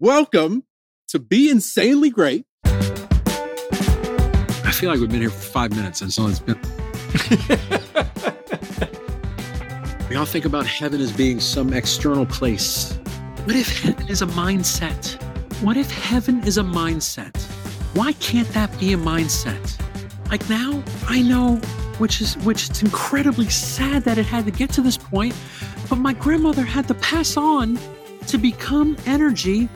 welcome to Be Insanely Great. I feel like we've been here for five minutes and so it's been. we all think about heaven as being some external place. What if heaven is a mindset? What if heaven is a mindset? Why can't that be a mindset? Like now, I know, which is which it's incredibly sad that it had to get to this point, but my grandmother had to pass on to become energy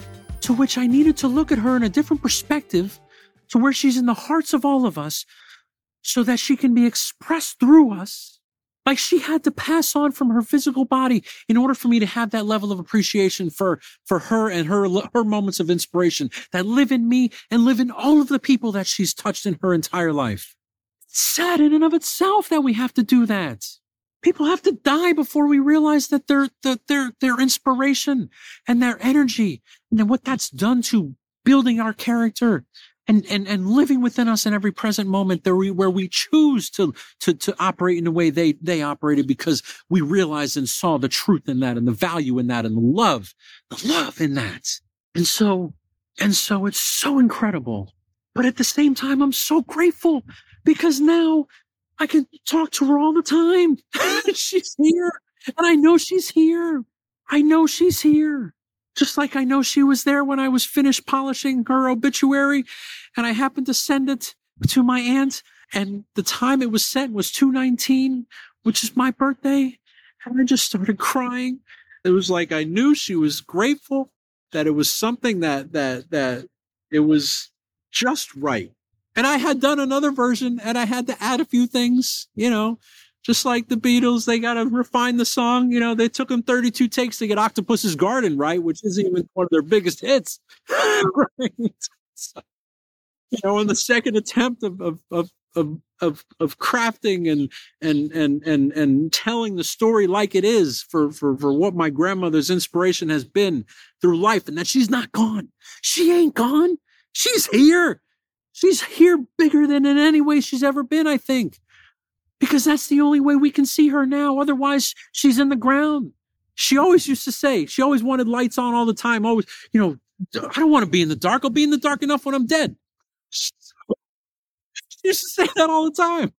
to which I needed to look at her in a different perspective to where she's in the hearts of all of us so that she can be expressed through us. Like she had to pass on from her physical body in order for me to have that level of appreciation for, for her and her, her moments of inspiration that live in me and live in all of the people that she's touched in her entire life. It's sad in and of itself that we have to do that. People have to die before we realize that their, their, their inspiration and their energy and what that's done to building our character and, and, and living within us in every present moment that we, where we choose to, to, to operate in the way they, they operated because we realized and saw the truth in that and the value in that and the love, the love in that. And so, and so it's so incredible. But at the same time, I'm so grateful because now I can talk to her all the time. she's here. And I know she's here. I know she's here. Just like I know she was there when I was finished polishing her obituary and I happened to send it to my aunt and the time it was sent was 219, which is my birthday. And I just started crying. It was like I knew she was grateful that it was something that, that, that it was just right. And I had done another version and I had to add a few things, you know, just like the Beatles, they got to refine the song. You know, they took them 32 takes to get Octopus's Garden right, which isn't even one of their biggest hits. right? So, you know, in the second attempt of, of, of, of, of, of crafting and, and, and, and, and telling the story like it is for, for, for what my grandmother's inspiration has been through life and that she's not gone. She ain't gone. She's here. She's here bigger than in any way she's ever been, I think, because that's the only way we can see her now. Otherwise, she's in the ground. She always used to say, she always wanted lights on all the time. Always, you know, I don't want to be in the dark. I'll be in the dark enough when I'm dead. She used to say that all the time.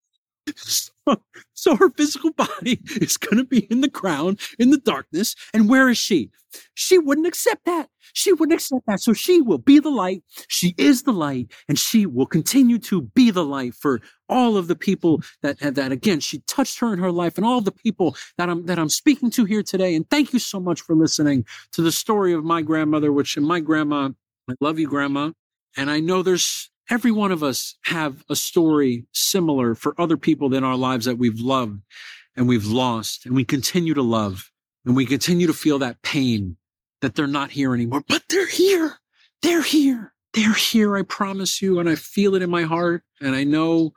So, so her physical body is going to be in the ground, in the darkness. And where is she? She wouldn't accept that. She wouldn't accept that. So she will be the light. She is the light and she will continue to be the light for all of the people that, that again, she touched her in her life and all the people that I'm, that I'm speaking to here today. And thank you so much for listening to the story of my grandmother, which my grandma, I love you, grandma. And I know there's every one of us have a story similar for other people in our lives that we've loved and we've lost and we continue to love and we continue to feel that pain that they're not here anymore, but they're here. They're here. They're here. I promise you. And I feel it in my heart. And I know,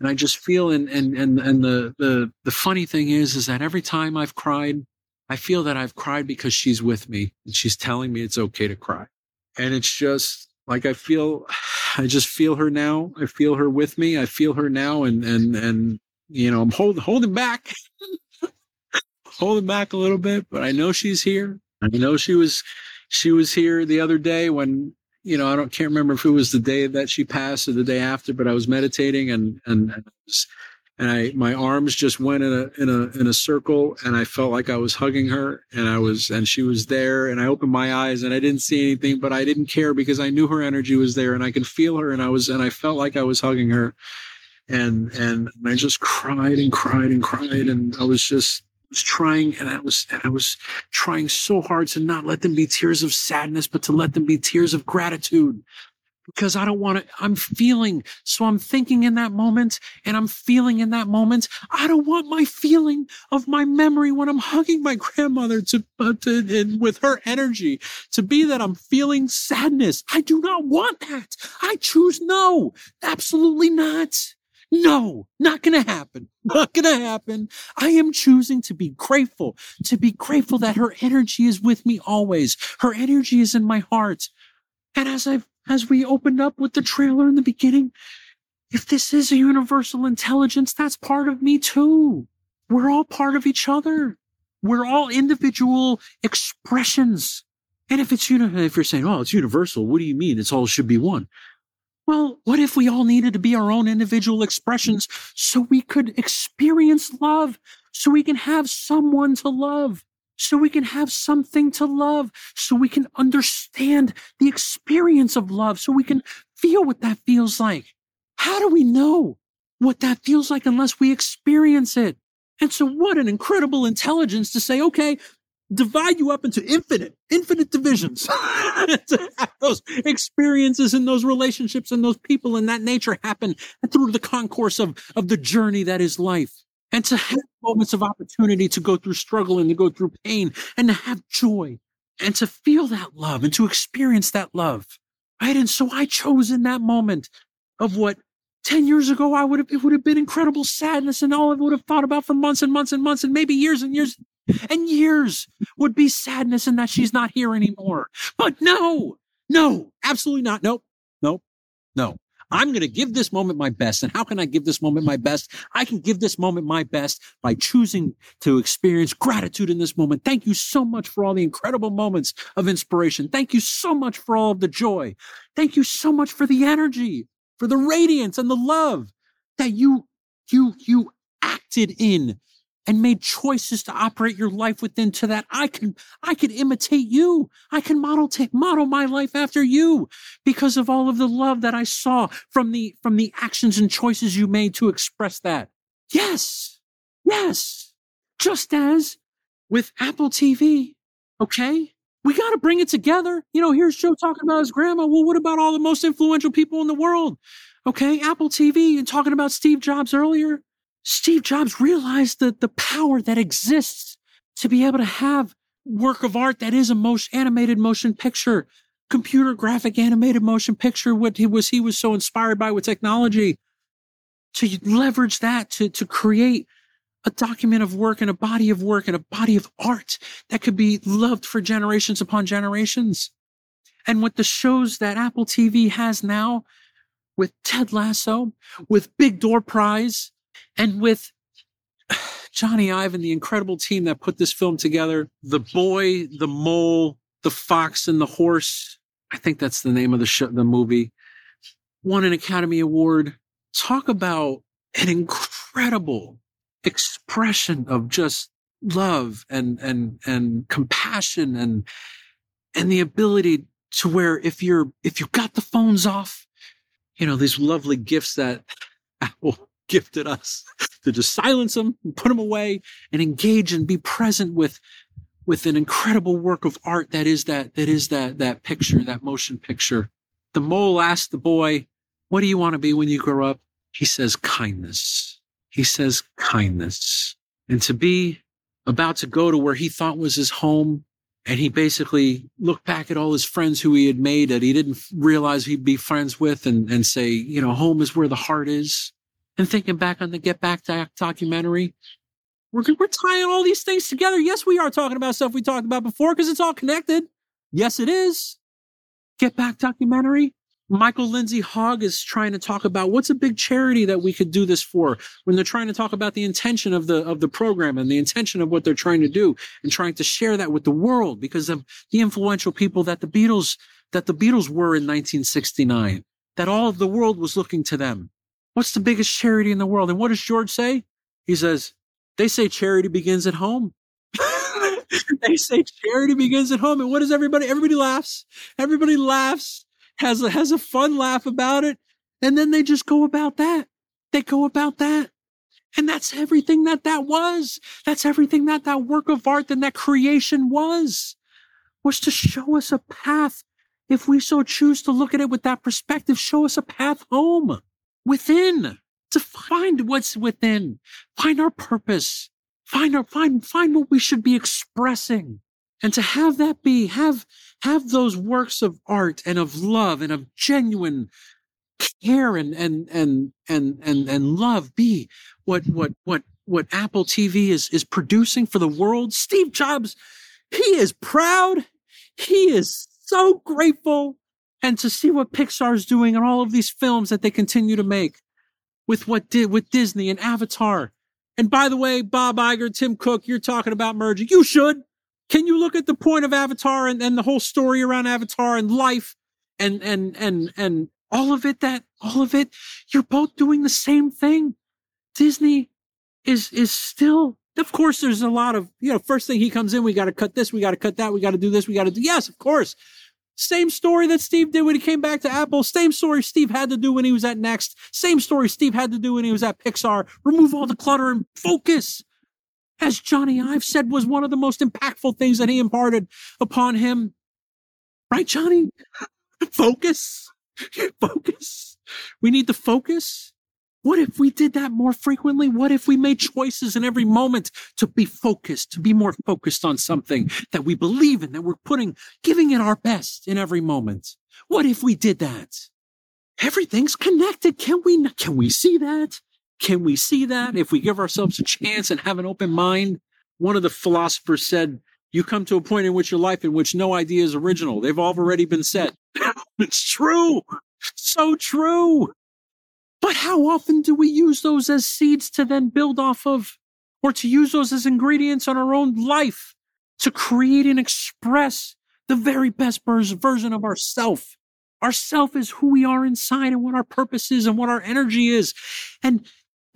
and I just feel, and, and, and, and the, the, the funny thing is, is that every time I've cried, I feel that I've cried because she's with me and she's telling me it's okay to cry. And it's just like, I feel, I just feel her now. I feel her with me. I feel her now. And, and, and, you know, I'm holding, holding back, holding back a little bit, but I know she's here. I know she was she was here the other day when you know I don't can't remember if it was the day that she passed or the day after, but I was meditating and and and, and I my arms just went in a in a in a circle and I felt like I was hugging her and I was and she was there and I opened my eyes and I didn't see anything but I didn't care because I knew her energy was there and I could feel her and I was and I felt like I was hugging her and and I just cried and cried and cried and I was just was trying and I was and I was trying so hard to not let them be tears of sadness, but to let them be tears of gratitude. Because I don't want to, I'm feeling, so I'm thinking in that moment and I'm feeling in that moment. I don't want my feeling of my memory when I'm hugging my grandmother to, uh, to with her energy to be that I'm feeling sadness. I do not want that. I choose no, absolutely not. No, not going to happen. Not going to happen. I am choosing to be grateful, to be grateful that her energy is with me always. Her energy is in my heart. And as I've, as we opened up with the trailer in the beginning, if this is a universal intelligence, that's part of me too. We're all part of each other. We're all individual expressions And if it's, if you're saying, oh, it's universal, what do you mean? It's all should be one. Well, what if we all needed to be our own individual expressions so we could experience love, so we can have someone to love, so we can have something to love, so we can understand the experience of love, so we can feel what that feels like? How do we know what that feels like unless we experience it? And so what an incredible intelligence to say, okay, divide you up into infinite, infinite divisions those experiences and those relationships and those people and that nature happen through the concourse of, of the journey that is life. And to have moments of opportunity to go through struggle and to go through pain and to have joy and to feel that love and to experience that love. Right. And so I chose in that moment of what 10 years ago, I would have, it would have been incredible sadness and all I would have thought about for months and months and months and maybe years and years and years would be sadness and that she's not here anymore. But no, no, absolutely not. Nope, nope, no. I'm going to give this moment my best. And how can I give this moment my best? I can give this moment my best by choosing to experience gratitude in this moment. Thank you so much for all the incredible moments of inspiration. Thank you so much for all of the joy. Thank you so much for the energy, for the radiance and the love that you, you, you acted in and made choices to operate your life within to that I can I can imitate you. I can model take model my life after you because of all of the love that I saw from the from the actions and choices you made to express that. Yes. Yes. Just as with Apple TV, okay? We got to bring it together. You know, here's Joe talking about his grandma. Well, what about all the most influential people in the world? Okay, Apple TV and talking about Steve Jobs earlier. Steve Jobs realized that the power that exists to be able to have work of art that is a motion animated motion picture, computer graphic animated motion picture, what he was he was so inspired by with technology. To leverage that to, to create a document of work and a body of work and a body of art that could be loved for generations upon generations. And with the shows that Apple TV has now, with Ted Lasso, with Big Door Prize, and with Jony Ive and, the incredible team that put this film together, the boy, the mole, the fox, and the horse. I think that's the name of the show, the movie. Won an Academy Award. Talk about an incredible expression of just love and and and compassion and and the ability to where if you're if you've got the phones off, you know these lovely gifts that Apple gifted us to just silence them and put them away and engage and be present with with an incredible work of art that is that that is that that picture that motion picture. The mole asked the boy what do you want to be when you grow up? He says kindness. He says kindness. And to be about to go to where he thought was his home and he basically looked back at all his friends who he had made that he didn't realize he'd be friends with and, and say, you know, home is where the heart is and thinking back on the Get Back documentary, we're, we're tying all these things together. Yes, we are talking about stuff we talked about before because it's all connected. Yes, it is. Get Back documentary. Michael Lindsay Hogg is trying to talk about what's a big charity that we could do this for when they're trying to talk about the intention of the of the program and the intention of what they're trying to do and trying to share that with the world because of the influential people that the Beatles that the Beatles were in 1969 that all of the world was looking to them What's the biggest charity in the world? And what does George say? He says, they say charity begins at home. they say charity begins at home. And what does everybody, everybody laughs. Everybody laughs, has a, has a fun laugh about it. And then they just go about that. They go about that. And that's everything that that was. That's everything that that work of art and that creation was, was to show us a path. If we so choose to look at it with that perspective, show us a path home within, to find what's within, find our purpose, find our, find, find what we should be expressing. And to have that be, have, have those works of art and of love and of genuine care and, and, and, and, and, and love be what, what, what, what Apple TV is, is producing for the world. Steve Jobs, he is proud. He is so grateful and to see what Pixar's doing and all of these films that they continue to make with what did with Disney and Avatar. And by the way, Bob Iger, Tim Cook, you're talking about merging. You should. Can you look at the point of Avatar and, and the whole story around Avatar and life and and and and all of it that all of it you're both doing the same thing. Disney is is still of course there's a lot of you know first thing he comes in we got to cut this we got to cut that we got to do this we got to do yes of course same story that Steve did when he came back to Apple. Same story Steve had to do when he was at NeXT. Same story Steve had to do when he was at Pixar. Remove all the clutter and focus. As Jony Ive said was one of the most impactful things that he imparted upon him. Right, Jony? Focus. Focus. We need to focus. What if we did that more frequently? What if we made choices in every moment to be focused, to be more focused on something that we believe in, that we're putting, giving it our best in every moment? What if we did that? Everything's connected. Can we, can we see that? Can we see that if we give ourselves a chance and have an open mind? One of the philosophers said, you come to a point in which your life in which no idea is original. They've all already been said. it's true. So true. But how often do we use those as seeds to then build off of, or to use those as ingredients on our own life to create and express the very best version of ourself? Ourself is who we are inside and what our purpose is and what our energy is. And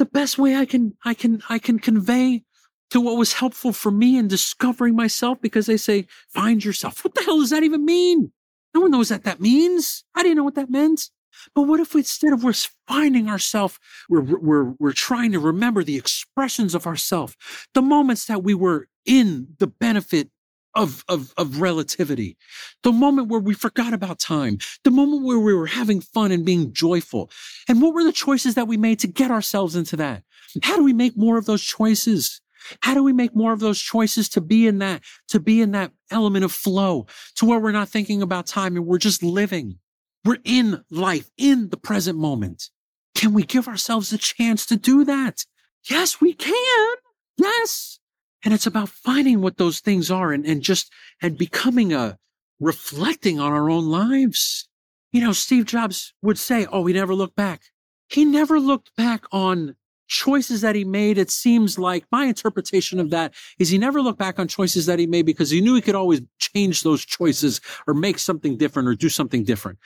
the best way I can, I can, I can convey to what was helpful for me in discovering myself because they say, find yourself. What the hell does that even mean? No one knows what that means. I didn't know what that meant. But what if instead of we're finding ourselves, we're, we're, we're trying to remember the expressions of ourself, the moments that we were in the benefit of, of, of relativity, the moment where we forgot about time, the moment where we were having fun and being joyful. And what were the choices that we made to get ourselves into that? How do we make more of those choices? How do we make more of those choices to be in that, to be in that element of flow to where we're not thinking about time and we're just living? We're in life, in the present moment. Can we give ourselves a chance to do that? Yes, we can. Yes. And it's about finding what those things are and, and just, and becoming a reflecting on our own lives. You know, Steve Jobs would say, Oh, he never looked back. He never looked back on choices that he made. It seems like my interpretation of that is he never looked back on choices that he made because he knew he could always change those choices or make something different or do something different.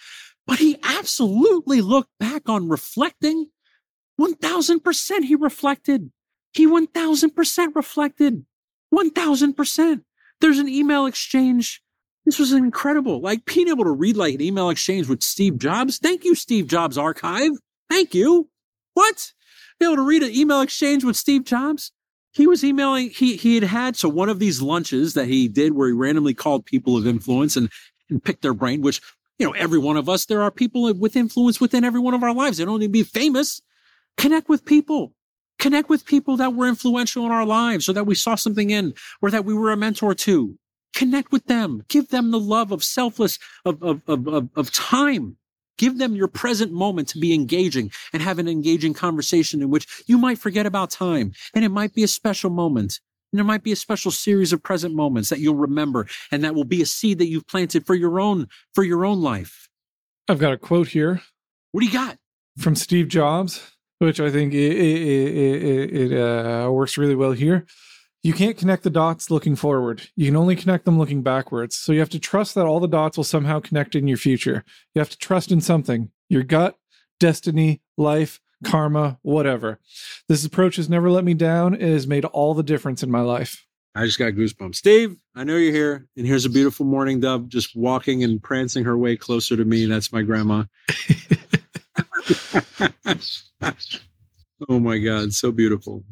But he absolutely looked back on reflecting. 1000% he reflected. He 1000% reflected. 1000%. There's an email exchange. This was incredible. Like being able to read like an email exchange with Steve Jobs. Thank you, Steve Jobs archive. Thank you. What? Be able to read an email exchange with Steve Jobs? He was emailing, he, he had had, so one of these lunches that he did where he randomly called people of influence and, and picked their brain, which you know, every one of us, there are people with influence within every one of our lives. They don't need to be famous. Connect with people. Connect with people that were influential in our lives or that we saw something in or that we were a mentor to. Connect with them. Give them the love of selfless, of, of, of, of, of time. Give them your present moment to be engaging and have an engaging conversation in which you might forget about time. And it might be a special moment. And there might be a special series of present moments that you'll remember, and that will be a seed that you've planted for your own for your own life. I've got a quote here. What do you got from Steve Jobs, which I think it, it, it, it uh, works really well here. You can't connect the dots looking forward. You can only connect them looking backwards. So you have to trust that all the dots will somehow connect in your future. You have to trust in something your gut, destiny, life, karma, whatever. This approach has never let me down. It has made all the difference in my life. I just got goosebumps. Steve, I know you're here. And here's a beautiful mourning dove just walking and prancing her way closer to me. That's my grandma. oh my God. So beautiful.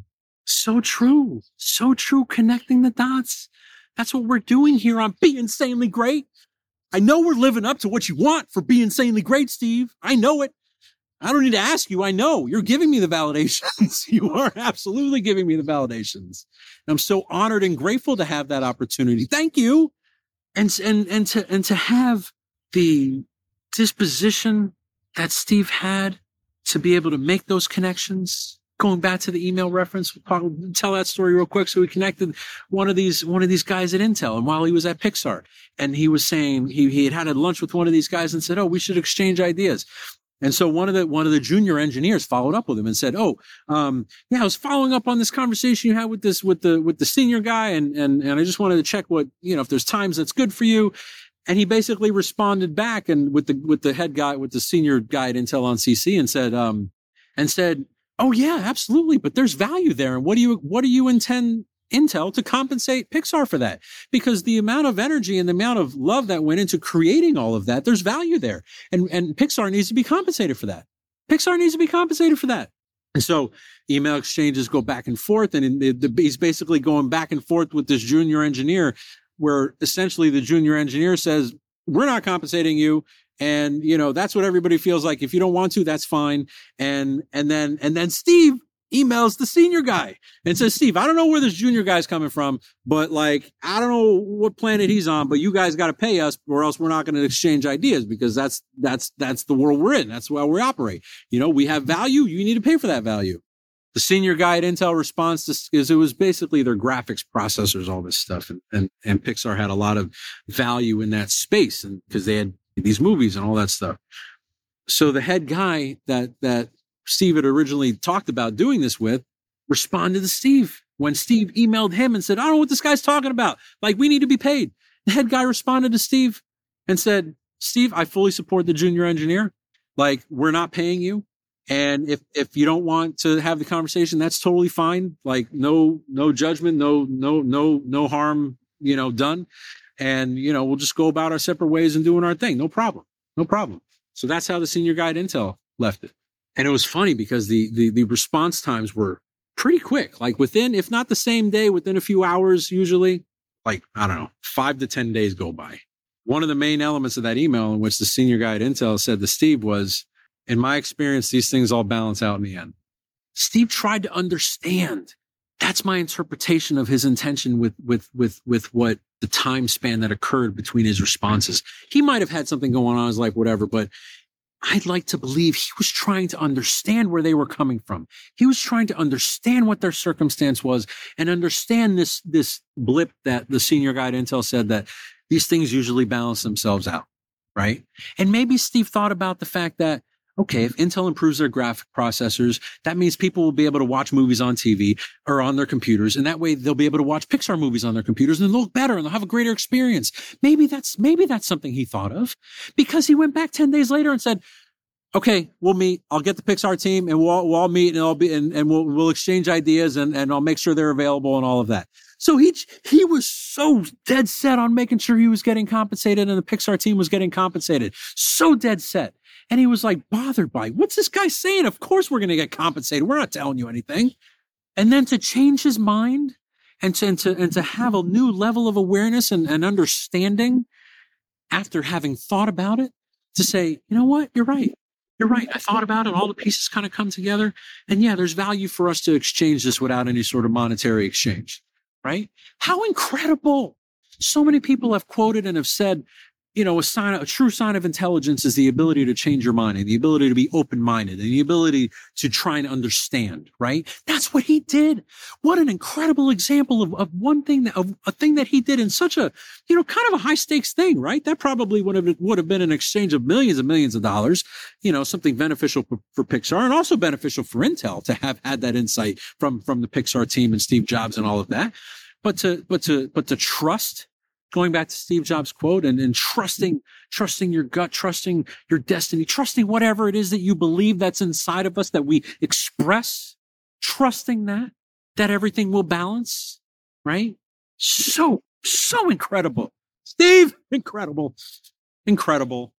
So true. So true. Connecting the dots. That's what we're doing here on Be Insanely Great. I know we're living up to what you want for Be Insanely Great, Steve. I know it. I don't need to ask you. I know you're giving me the validations. you are absolutely giving me the validations. I'm so honored and grateful to have that opportunity. Thank you. And, and, and to, and to have the disposition that Steve had to be able to make those connections. Going back to the email reference, we'll tell that story real quick. So we connected one of these, one of these guys at Intel and while he was at Pixar and he was saying he, he had had a lunch with one of these guys and said, Oh, we should exchange ideas. And so one of the one of the junior engineers followed up with him and said, "Oh, um, yeah, I was following up on this conversation you had with this with the with the senior guy, and and and I just wanted to check what you know if there's times that's good for you." And he basically responded back and with the with the head guy with the senior guy at Intel on CC and said, um, and said, "Oh yeah, absolutely, but there's value there. And what do you what do you intend Intel to compensate Pixar for that because the amount of energy and the amount of love that went into creating all of that, there's value there. And, and Pixar needs to be compensated for that. Pixar needs to be compensated for that. And so email exchanges go back and forth and he's basically going back and forth with this junior engineer where essentially the junior engineer says, we're not compensating you and you know that's what everybody feels like if you don't want to that's fine and and then and then steve emails the senior guy and says, Steve, I don't know where this junior guy's coming from, but like, I don't know what planet he's on, but you guys got to pay us or else we're not going to exchange ideas because that's, that's, that's the world we're in. That's how we operate. You know, we have value. You need to pay for that value. The senior guy at Intel responds to, is it was basically their graphics processors, all this stuff. And, and, and Pixar had a lot of value in that space and because they had these movies and all that stuff. So the head guy that, that Steve had originally talked about doing this with responded to Steve when Steve emailed him and said, I don't know what this guy's talking about. Like, we need to be paid. The head guy responded to Steve and said, Steve, I fully support the junior engineer. Like, we're not paying you. And if, if you don't want to have the conversation, that's totally fine. Like, no, no judgment, no, no, no, no harm, you know, done. And, you know, we'll just go about our separate ways and doing our thing. No problem. No problem. So that's how the senior guy Intel left it. And it was funny because the, the, the response times were pretty quick, like within, if not the same day, within a few hours, usually like, I don't know, five to 10 days go by. One of the main elements of that email in which the senior guy at Intel said to Steve was, in my experience, these things all balance out in the end. Steve tried to understand. That's my interpretation of his intention with, with, with, with what the time span that occurred between his responses. He might have had something going on. I was like, whatever, but I'd like to believe he was trying to understand where they were coming from. He was trying to understand what their circumstance was and understand this, this blip that the senior guy at Intel said that these things usually balance themselves out. Right. And maybe Steve thought about the fact that, okay, if Intel improves their graphic processors, that means people will be able to watch movies on TV or on their computers. And that way they'll be able to watch Pixar movies on their computers and they'll look better and they'll have a greater experience. Maybe that's, maybe that's something he thought of because he went back 10 days later and said, okay, we'll meet. I'll get the Pixar team and we'll, we'll all meet and I'll be, and, and we'll, we'll exchange ideas and, and I'll make sure they're available and all of that. So he, he was so dead set on making sure he was getting compensated and the Pixar team was getting compensated. So dead set. And he was like bothered by what's this guy saying? Of course we're going to get compensated. We're not telling you anything. And then to change his mind and to, and to, and to have a new level of awareness and, and understanding after having thought about it to say, you know what? You're right you're right. I thought about it. All the pieces kind of come together. And yeah, there's value for us to exchange this without any sort of monetary exchange, right? How incredible. So many people have quoted and have said, you know, a sign, a true sign of intelligence is the ability to change your mind and the ability to be open minded and the ability to try and understand, right? That's what he did. What an incredible example of, of one thing that, of a thing that he did in such a, you know, kind of a high stakes thing, right? That probably would have, would have been an exchange of millions and millions of dollars, you know, something beneficial for, for Pixar and also beneficial for Intel to have had that insight from, from the Pixar team and Steve Jobs and all of that. But to, but to, but to trust going back to Steve Jobs' quote and, and trusting, trusting your gut, trusting your destiny, trusting whatever it is that you believe that's inside of us that we express, trusting that, that everything will balance, right? So, so incredible. Steve, incredible, incredible.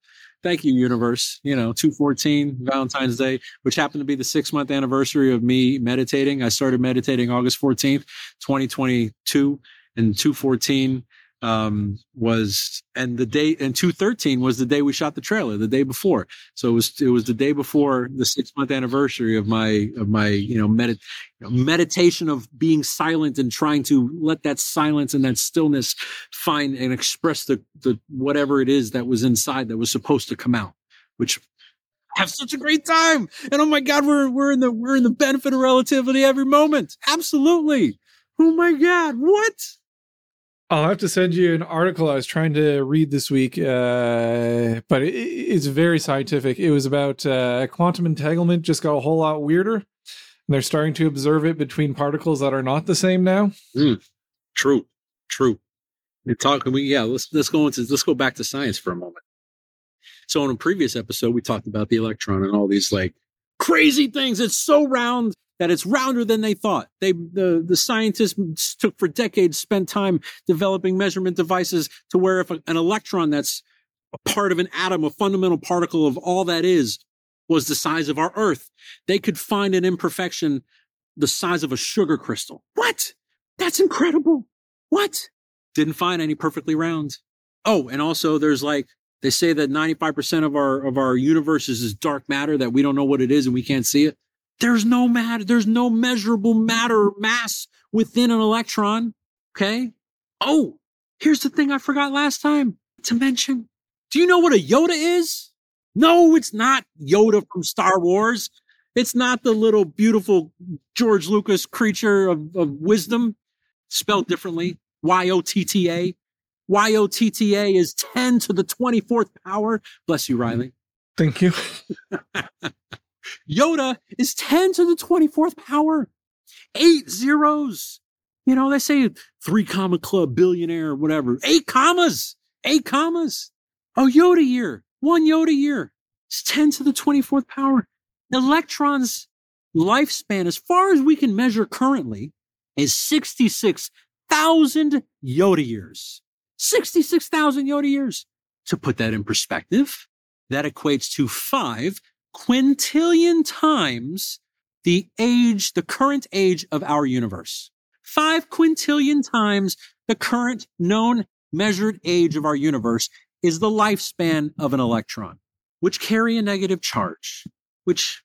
Thank you, universe. You know, 214 Valentine's Day, which happened to be the six month anniversary of me meditating. I started meditating August 14th, 2022 and 214 um, was and the day and 213 was the day we shot the trailer the day before. So it was it was the day before the six month anniversary of my of my you know, medit, you know, meditation of being silent and trying to let that silence and that stillness find and express the the whatever it is that was inside that was supposed to come out which have such a great time! And oh my god we're we're in the we're in the benefit of relativity every moment! Absolutely! Oh my god what I'll have to send you an article I was trying to read this week, uh, but it, it's very scientific. It was about uh, quantum entanglement just got a whole lot weirder. And they're starting to observe it between particles that are not the same now. Mm, true, true. And talk, we, yeah, let's let's go into let's go back to science for a moment. So in a previous episode, we talked about the electron and all these like crazy things. It's so round that it's rounder than they thought. They the the scientists took for decades spent time developing measurement devices to where if an electron that's a part of an atom, a fundamental particle of all that is, was the size of our Earth, they could find an imperfection the size of a sugar crystal. What? That's incredible. What? Didn't find any perfectly round. Oh, and also there's like they say that 95% of our of our universe is dark matter that we don't know what it is and we can't see it. There's no matter, there's no measurable matter mass within an electron. Okay. Oh, here's the thing I forgot last time to mention. Do you know what a yotta is? No, it's not Yoda from Star Wars. It's not the little beautiful George Lucas creature of, of wisdom, spelled differently. Y O T T A. Y O T T A is 10 to the 24th power. Bless you, Riley. Thank you. Yotta is 10 to the 24th power. Eight zeros. You know, they say three comma club, billionaire, whatever. Eight commas. Eight commas. Oh, yotta year. One yotta year. It's 10 to the 24th power. Electron's lifespan, as far as we can measure currently, is 66,000 yotta years. 66,000 yotta years. To put that in perspective, that equates to five quintillion times the age, the current age of our universe. Five quintillion times the current known measured age of our universe is the lifespan of an electron, which carry a negative charge, which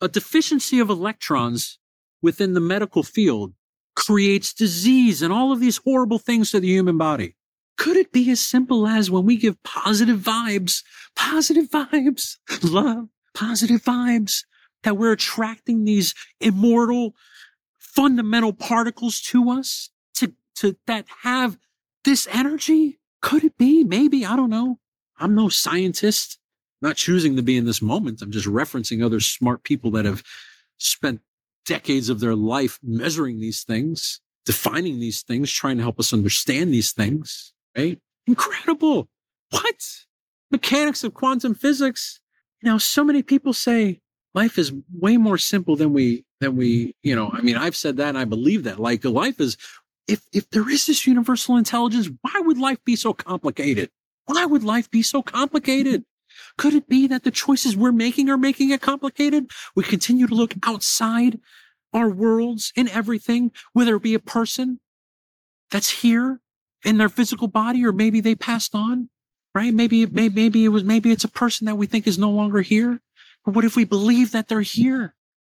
a deficiency of electrons within the medical field creates disease and all of these horrible things to the human body. Could it be as simple as when we give positive vibes, positive vibes, love, positive vibes, that we're attracting these immortal fundamental particles to us to, to that have this energy? Could it be? Maybe. I don't know. I'm no scientist. I'm not choosing to be in this moment. I'm just referencing other smart people that have spent decades of their life measuring these things, defining these things, trying to help us understand these things, right? Incredible. What? Mechanics of quantum physics know, so many people say life is way more simple than we than we, you know, I mean, I've said that and I believe that. Like life is if if there is this universal intelligence, why would life be so complicated? Why would life be so complicated? Could it be that the choices we're making are making it complicated? We continue to look outside our worlds in everything, whether it be a person that's here in their physical body, or maybe they passed on, right? Maybe, maybe, maybe it was, maybe it's a person that we think is no longer here. But what if we believe that they're here?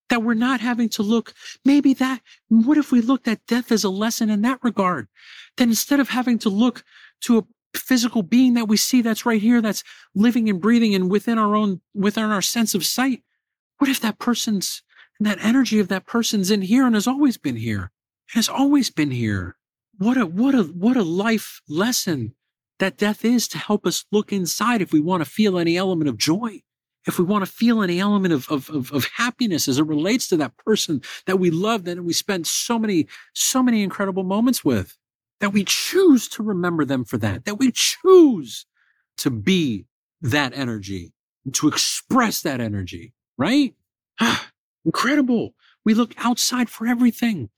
That we're not having to look, maybe that, what if we looked at death as a lesson in that regard? Then instead of having to look to a physical being that we see that's right here, that's living and breathing and within our own, within our sense of sight, what if that person's, that energy of that person's in here and has always been here, has always been here? What a, what a, what a life lesson that death is to help us look inside if we want to feel any element of joy, if we want to feel any element of, of, of, of happiness as it relates to that person that we love, and we spent so many, so many incredible moments with, that we choose to remember them for that, that we choose to be that energy, to express that energy, right? Incredible. We look outside for everything,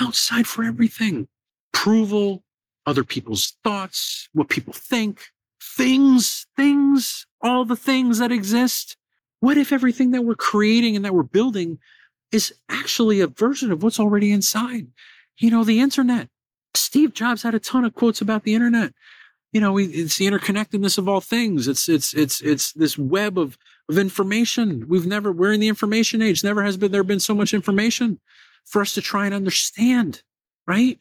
outside for everything. Approval, other people's thoughts, what people think, things, things, all the things that exist. What if everything that we're creating and that we're building is actually a version of what's already inside? You know, the internet. Steve Jobs had a ton of quotes about the internet. You know, it's the interconnectedness of all things. It's it's it's it's this web of of information. We've never we're in the information age. Never has been there been so much information for us to try and understand, right?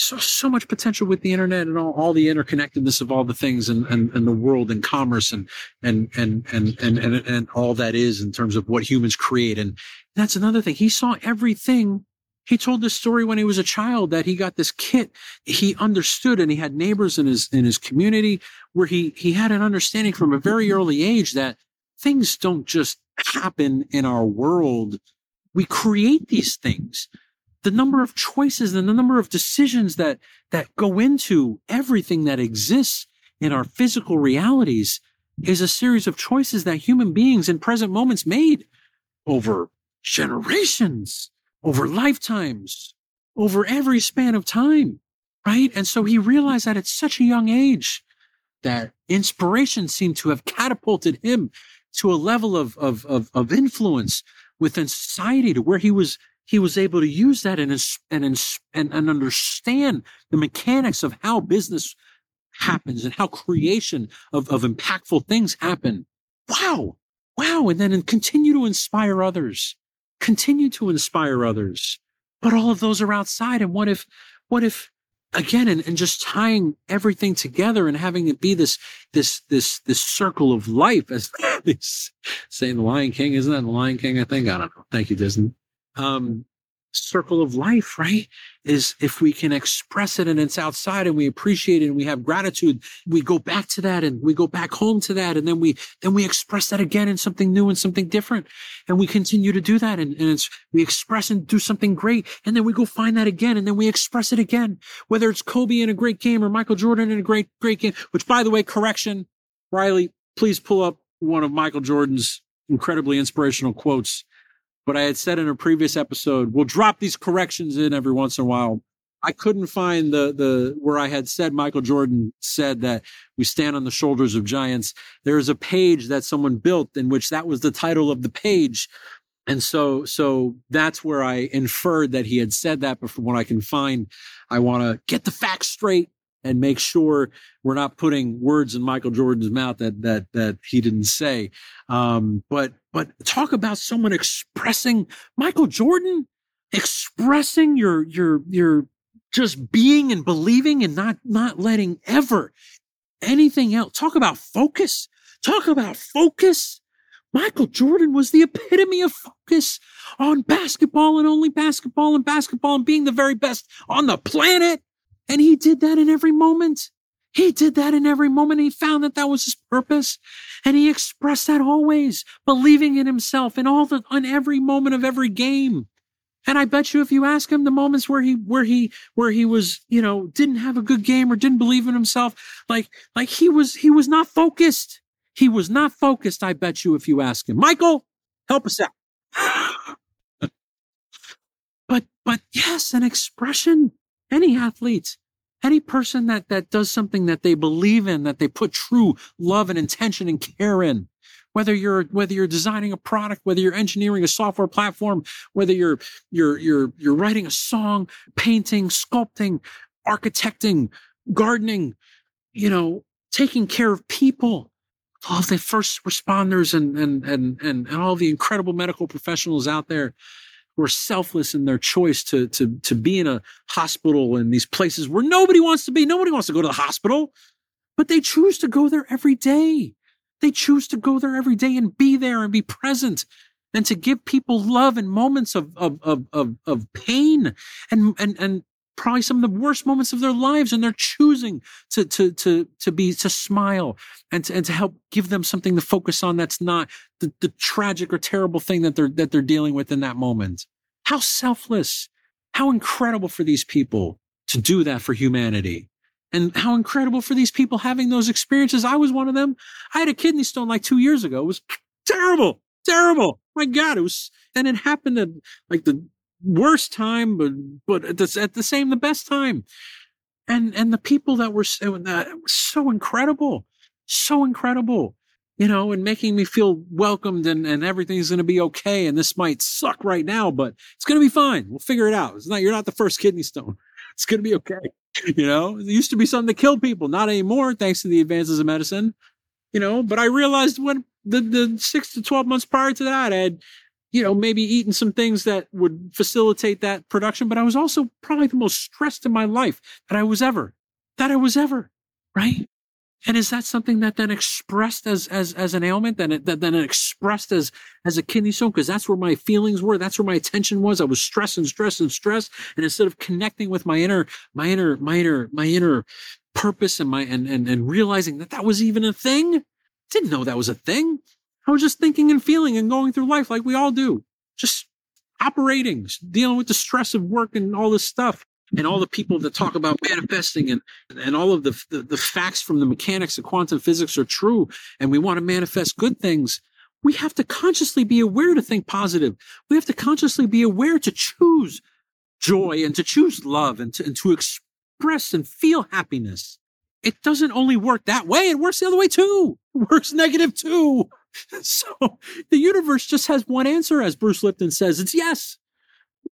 So so much potential with the internet and all, all the interconnectedness of all the things and, and, and the world and commerce and, and, and, and, and, and, and all that is in terms of what humans create. And that's another thing. He saw everything He told this story when he was a child that he got this kit. He understood and he had neighbors in his, in his community where he, he had an understanding from a very early age that things don't just happen in our world. We create these things. The number of choices and the number of decisions that, that go into everything that exists in our physical realities is a series of choices that human beings in present moments made over generations, over lifetimes, over every span of time. Right. And so he realized that at such a young age that inspiration seemed to have catapulted him to a level of, of, of, of influence within society to where he was he was able to use that and, and, and, and understand the mechanics of how business happens and how creation of, of impactful things happen. Wow. Wow. And then and continue to inspire others, continue to inspire others. But all of those are outside. And what if, what if again, and, and just tying everything together and having it be this, this, this, this circle of life as saying the Lion King, isn't that the Lion King? I think, I don't know. Thank you, Disney. Um, circle of life, right? Is if we can express it and it's outside and we appreciate it and we have gratitude, we go back to that and we go back home to that. And then we, then we express that again in something new and something different. And we continue to do that. And, and it's, we express and do something great. And then we go find that again. And then we express it again, whether it's Kobe in a great game or Michael Jordan in a great, great game, which by the way, correction, Riley, please pull up one of Michael Jordan's incredibly inspirational quotes but I had said in a previous episode, we'll drop these corrections in every once in a while. I couldn't find the the where I had said Michael Jordan said that we stand on the shoulders of giants. There's a page that someone built in which that was the title of the page. And so so that's where I inferred that he had said that, but from what I can find, I want to get the facts straight and make sure we're not putting words in Michael Jordan's mouth that that that he didn't say. Um, but but talk about someone expressing Michael Jordan expressing your your your just being and believing and not not letting ever anything else. Talk about focus. Talk about focus. Michael Jordan was the epitome of focus on basketball and only basketball and basketball and being the very best on the planet. And he did that in every moment. He did that in every moment. He found that that was his purpose. And he expressed that always, believing in himself in all the, on every moment of every game. And I bet you if you ask him the moments where he, where he, where he was, you know, didn't have a good game or didn't believe in himself, like, like he was, he was not focused. He was not focused. I bet you if you ask him, Michael, help us out. but, but yes, an expression any athlete, any person that, that does something that they believe in, that they put true love and intention and care in, whether you're whether you're designing a product, whether you're engineering a software platform, whether you're you're you're you're writing a song, painting, sculpting, architecting, gardening, you know, taking care of people, all the first responders and and and and, and all the incredible medical professionals out there who are selfless in their choice to, to, to be in a hospital in these places where nobody wants to be. Nobody wants to go to the hospital, but they choose to go there every day. They choose to go there every day and be there and be present and to give people love in moments of, of, of, of, of pain and, and, and probably some of the worst moments of their lives and they're choosing to to to to be to smile and to, and to help give them something to focus on that's not the, the tragic or terrible thing that they're that they're dealing with in that moment. How selfless how incredible for these people to do that for humanity and how incredible for these people having those experiences. I was one of them. I had a kidney stone like 2 years ago. It was terrible terrible. My god it was and it happened at like the worst time, but but at the, at the same the best time. And and the people that were that so incredible, so incredible, you know, and making me feel welcomed and and everything's going to be okay. And this might suck right now, but it's going to be fine. We'll figure it out. It's not you're not the first kidney stone. It's going to be okay. You know, it used to be something that killed people, not anymore, thanks to the advances of medicine. You know, but I realized when the the six to twelve months prior to that, I had you know, maybe eating some things that would facilitate that production. But I was also probably the most stressed in my life that I was ever, that I was ever, right? And is that something that then expressed as as as an ailment, then it, that then it expressed as as a kidney stone? Because that's where my feelings were. That's where my attention was. I was stressed and stressed and stressed. And instead of connecting with my inner, my inner, my inner, my inner purpose and my and and, and realizing that that was even a thing, didn't know that was a thing. I was just thinking and feeling and going through life like we all do, just operating, dealing with the stress of work and all this stuff. And all the people that talk about manifesting and and all of the, the, the facts from the mechanics of quantum physics are true and we want to manifest good things. We have to consciously be aware to think positive. We have to consciously be aware to choose joy and to choose love and to, and to express and feel happiness it doesn't only work that way it works the other way too it works negative too so the universe just has one answer as bruce lipton says it's yes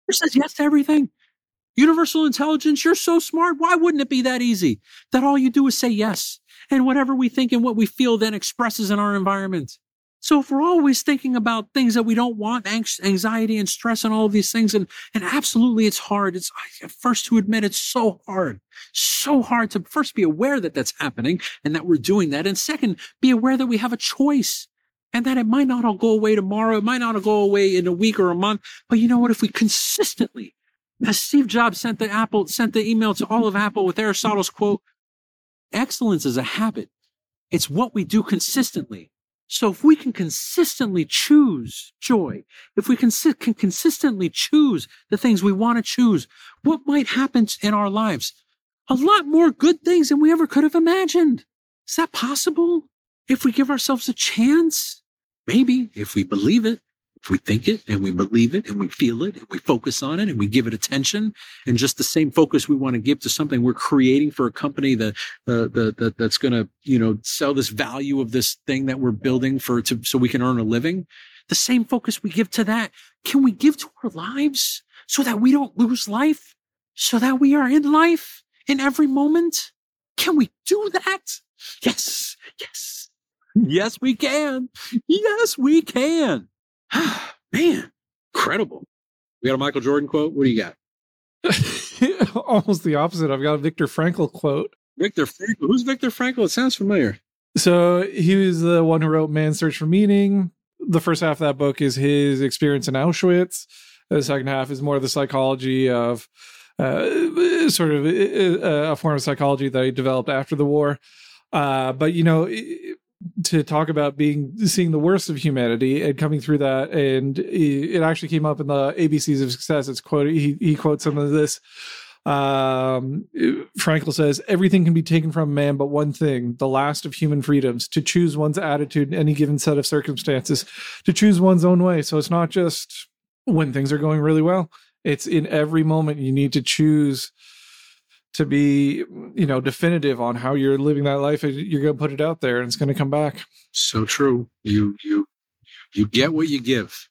it says yes to everything Universal intelligence, you're so smart. Why wouldn't it be that easy? That all you do is say yes. And whatever we think and what we feel then expresses in our environment. So if we're always thinking about things that we don't want, anxiety and stress and all of these things, and, and absolutely it's hard. It's first to admit it's so hard, so hard to first be aware that that's happening and that we're doing that. And second, be aware that we have a choice and that it might not all go away tomorrow. It might not all go away in a week or a month. But you know what? If we consistently as Steve Jobs sent the Apple, sent the email to all of Apple with Aristotle's quote, excellence is a habit. It's what we do consistently. So if we can consistently choose joy, if we can, can consistently choose the things we want to choose, what might happen in our lives? A lot more good things than we ever could have imagined. Is that possible? If we give ourselves a chance? Maybe, if we believe it. If we think it and we believe it and we feel it and we focus on it and we give it attention and just the same focus we want to give to something we're creating for a company that, uh, that that's going to, you know, sell this value of this thing that we're building for to, so we can earn a living. The same focus we give to that, can we give to our lives so that we don't lose life, so that we are in life in every moment? Can we do that? Yes, yes, yes, we can. Yes, we can. Man, incredible. We got a Michael Jordan quote. What do you got? Almost the opposite. I've got a Viktor Frankl quote. Viktor Frankl. Who's Viktor Frankl? It sounds familiar. So he was the one who wrote Man's Search for Meaning. The first half of that book is his experience in Auschwitz. The second half is more of the psychology of uh, sort of uh, a form of psychology that he developed after the war. Uh, but you know, to talk about being seeing the worst of humanity and coming through that. And it actually came up in the abcs of success. It's quoted he, he quotes some of this. Um frankl says everything can be taken from man but one thing the last of human freedoms to choose one's attitude in any given set of circumstances to choose one's own way. So it's not just when things are going really well. It's in every moment you need to choose to be you know definitive on how you're living that life you're going to put it out there and it's going to come back. So true. You you you get what you give.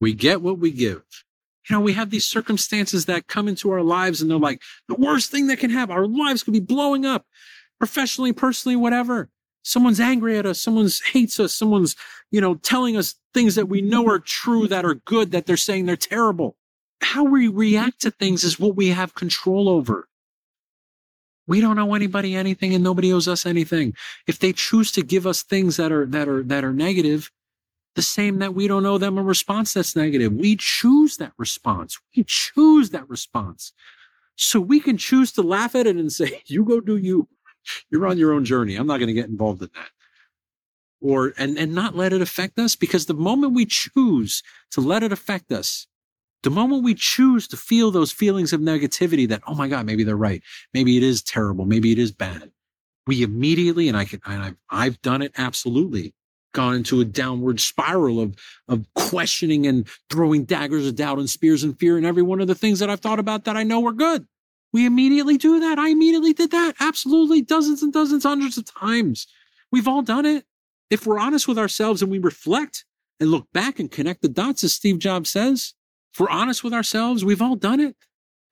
We get what we give. You know we have these circumstances that come into our lives and they're like the worst thing that can happen. Our lives could be blowing up professionally personally whatever. Someone's angry at us someone's hates us someone's you know telling us things that we know are true that are good that they're saying they're terrible how we react to things is what we have control over. We don't owe anybody anything and nobody owes us anything. If they choose to give us things that are that are that are negative, the same that we don't owe them a response that's negative. We choose that response. We choose that response. So we can choose to laugh at it and say, you go do you. You're on your own journey. I'm not going to get involved in that. Or and and not let it affect us because the moment we choose to let it affect us, the moment we choose to feel those feelings of negativity that, oh my God, maybe they're right. Maybe it is terrible. Maybe it is bad. We immediately, and I can, and I've, I've done it absolutely, gone into a downward spiral of, of questioning and throwing daggers of doubt and spears and fear and every one of the things that I've thought about that I know are good. We immediately do that. I immediately did that. Absolutely. Dozens and dozens, hundreds of times. We've all done it. If we're honest with ourselves and we reflect and look back and connect the dots, as Steve Jobs says, if we're honest with ourselves, we've all done it.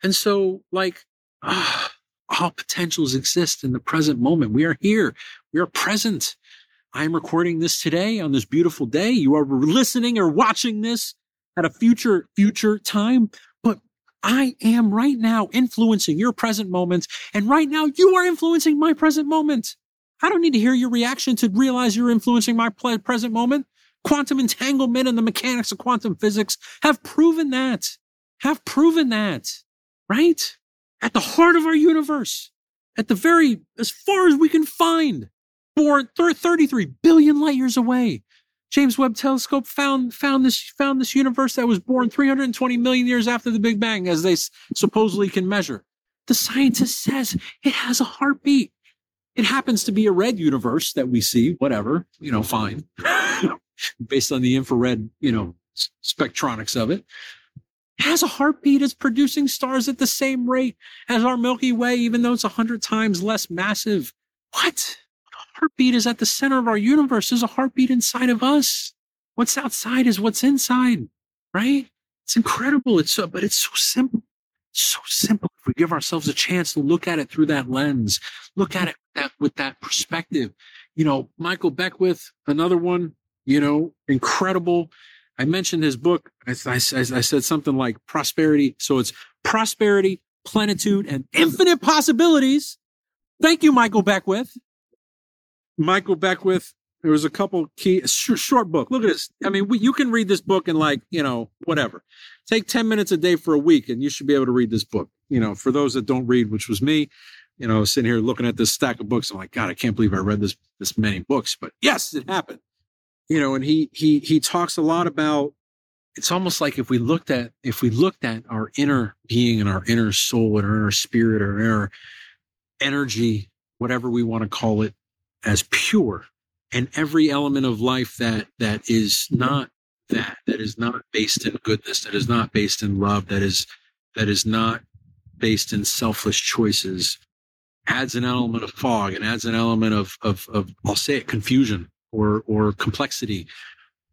And so, like, all potentials exist in the present moment. We are here. We are present. I am recording this today on this beautiful day. You are listening or watching this at a future, future time. But I am right now influencing your present moment. And right now you are influencing my present moment. I don't need to hear your reaction to realize you're influencing my present moment. Quantum entanglement and the mechanics of quantum physics have proven that, have proven that, right? At the heart of our universe, at the very, as far as we can find, born 33 billion light years away. James Webb Telescope found found this found this universe that was born 320 million years after the Big Bang, as they supposedly can measure. The scientist says it has a heartbeat. It happens to be a red universe that we see, whatever, you know, fine, based on the infrared, you know, mm. spectronics of it. Has a heartbeat. It's producing stars at the same rate as our Milky Way, even though it's a hundred times less massive. What? heartbeat is at the center of our universe. There's a heartbeat inside of us. What's outside is what's inside, right? It's incredible. It's so, but it's so simple. It's so simple. If we give ourselves a chance to look at it through that lens, look at it with that, with that perspective. You know, Michael Beckwith, another one, you know, incredible. I mentioned his book. I, I, I said something like prosperity. So it's prosperity, plenitude, and infinite possibilities. Thank you, Michael Beckwith. Michael Beckwith. There was a couple key short, short book. Look at this. I mean, we, you can read this book in like you know whatever. Take ten minutes a day for a week, and you should be able to read this book. You know, for those that don't read, which was me, you know, sitting here looking at this stack of books, I'm like, God, I can't believe I read this this many books. But yes, it happened. You know, and he he he talks a lot about. It's almost like if we looked at if we looked at our inner being and our inner soul and our inner spirit or inner energy, whatever we want to call it, as pure and every element of life that that is not that that is not based in goodness that is not based in love that is that is not based in selfless choices adds an element of fog and adds an element of of, of I'll say it confusion or or complexity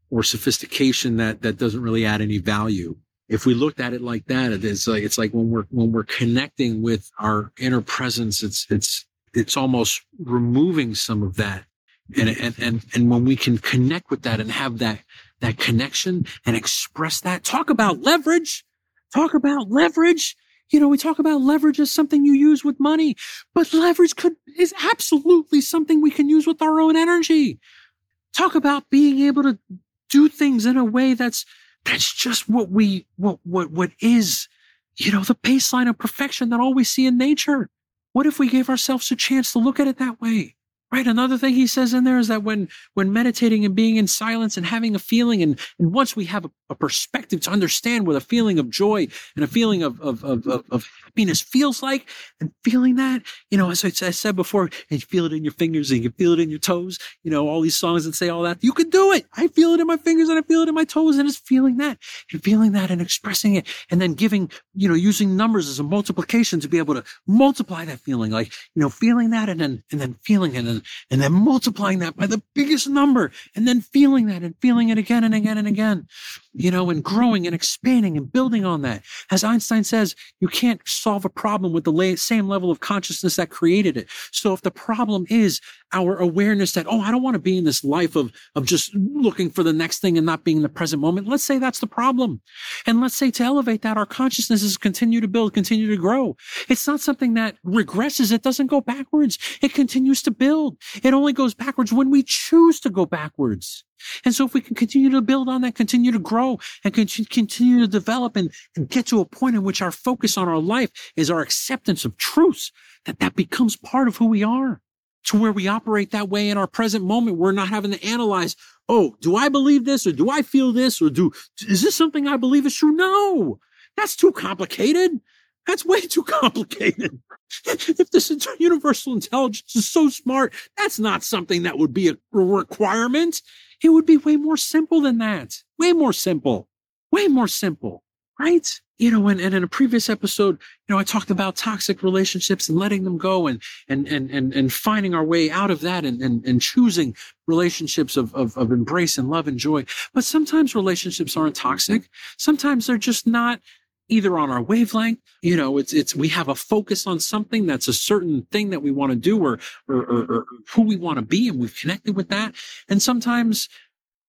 or sophistication that that doesn't really add any value if we looked at it like that it's like it's like when we're when we're connecting with our inner presence it's it's it's almost removing some of that. And, and, and, and when we can connect with that and have that, that connection and express that, talk about leverage, talk about leverage. You know, we talk about leverage as something you use with money, but leverage could, is absolutely something we can use with our own energy. Talk about being able to do things in a way that's, that's just what we, what, what, what is, you know, the baseline of perfection that all we see in nature. What if we gave ourselves a chance to look at it that way? Right. Another thing he says in there is that when, when meditating and being in silence and having a feeling, and, and once we have a, a perspective to understand what a feeling of joy and a feeling of, of, of, of, happiness feels like, and feeling that, you know, as I, as I said before, and you feel it in your fingers and you feel it in your toes, you know, all these songs that say all that, you can do it. I feel it in my fingers and I feel it in my toes, and it's feeling that and feeling that and expressing it, and then giving, you know, using numbers as a multiplication to be able to multiply that feeling, like, you know, feeling that and then, and then feeling it and and then multiplying that by the biggest number and then feeling that and feeling it again and again and again, you know, and growing and expanding and building on that. As Einstein says, you can't solve a problem with the same level of consciousness that created it. So if the problem is our awareness that, oh, I don't want to be in this life of, of just looking for the next thing and not being in the present moment. Let's say that's the problem. And let's say to elevate that, our consciousness consciousnesses continue to build, continue to grow. It's not something that regresses. It doesn't go backwards. It continues to build. It only goes backwards when we choose to go backwards. And so if we can continue to build on that, continue to grow and continue to develop and, and get to a point in which our focus on our life is our acceptance of truths, that that becomes part of who we are to where we operate that way in our present moment. We're not having to analyze, oh, do I believe this or do I feel this or do, is this something I believe is true? No, that's too complicated. That's way too complicated. if this universal intelligence is so smart, that's not something that would be a requirement. It would be way more simple than that. Way more simple. Way more simple. Right? You know, and, and in a previous episode, you know, I talked about toxic relationships and letting them go and and and and, and finding our way out of that and, and, and choosing relationships of, of, of embrace and love and joy. But sometimes relationships aren't toxic. Sometimes they're just not either on our wavelength. You know, it's, it's, we have a focus on something that's a certain thing that we want to do or, or, or, or who we want to be. And we've connected with that. And sometimes,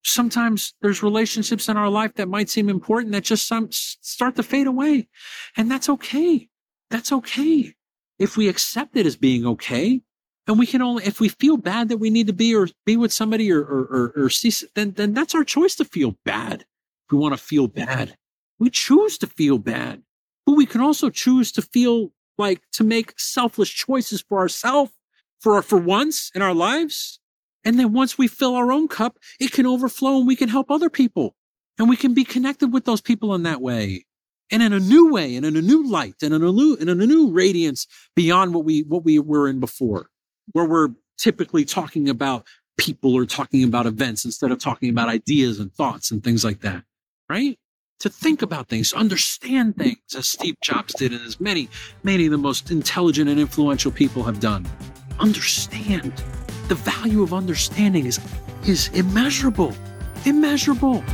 sometimes there's relationships in our life that might seem important that just some start to fade away. And that's okay. That's okay. If we accept it as being okay, And we can only, if we feel bad that we need to be or be with somebody or, or, or, or see, then, then that's our choice to feel bad. If we want to feel bad, we choose to feel bad. But we can also choose to feel like to make selfless choices for ourselves for, for once in our lives. And then once we fill our own cup, it can overflow and we can help other people and we can be connected with those people in that way and in a new way and in a new light and in a new, in a new radiance beyond what we, what we were in before, where we're typically talking about people or talking about events instead of talking about ideas and thoughts and things like that, right? To think about things, understand things as Steve Jobs did and as many, many of the most intelligent and influential people have done. Understand. The value of understanding is, is immeasurable, immeasurable.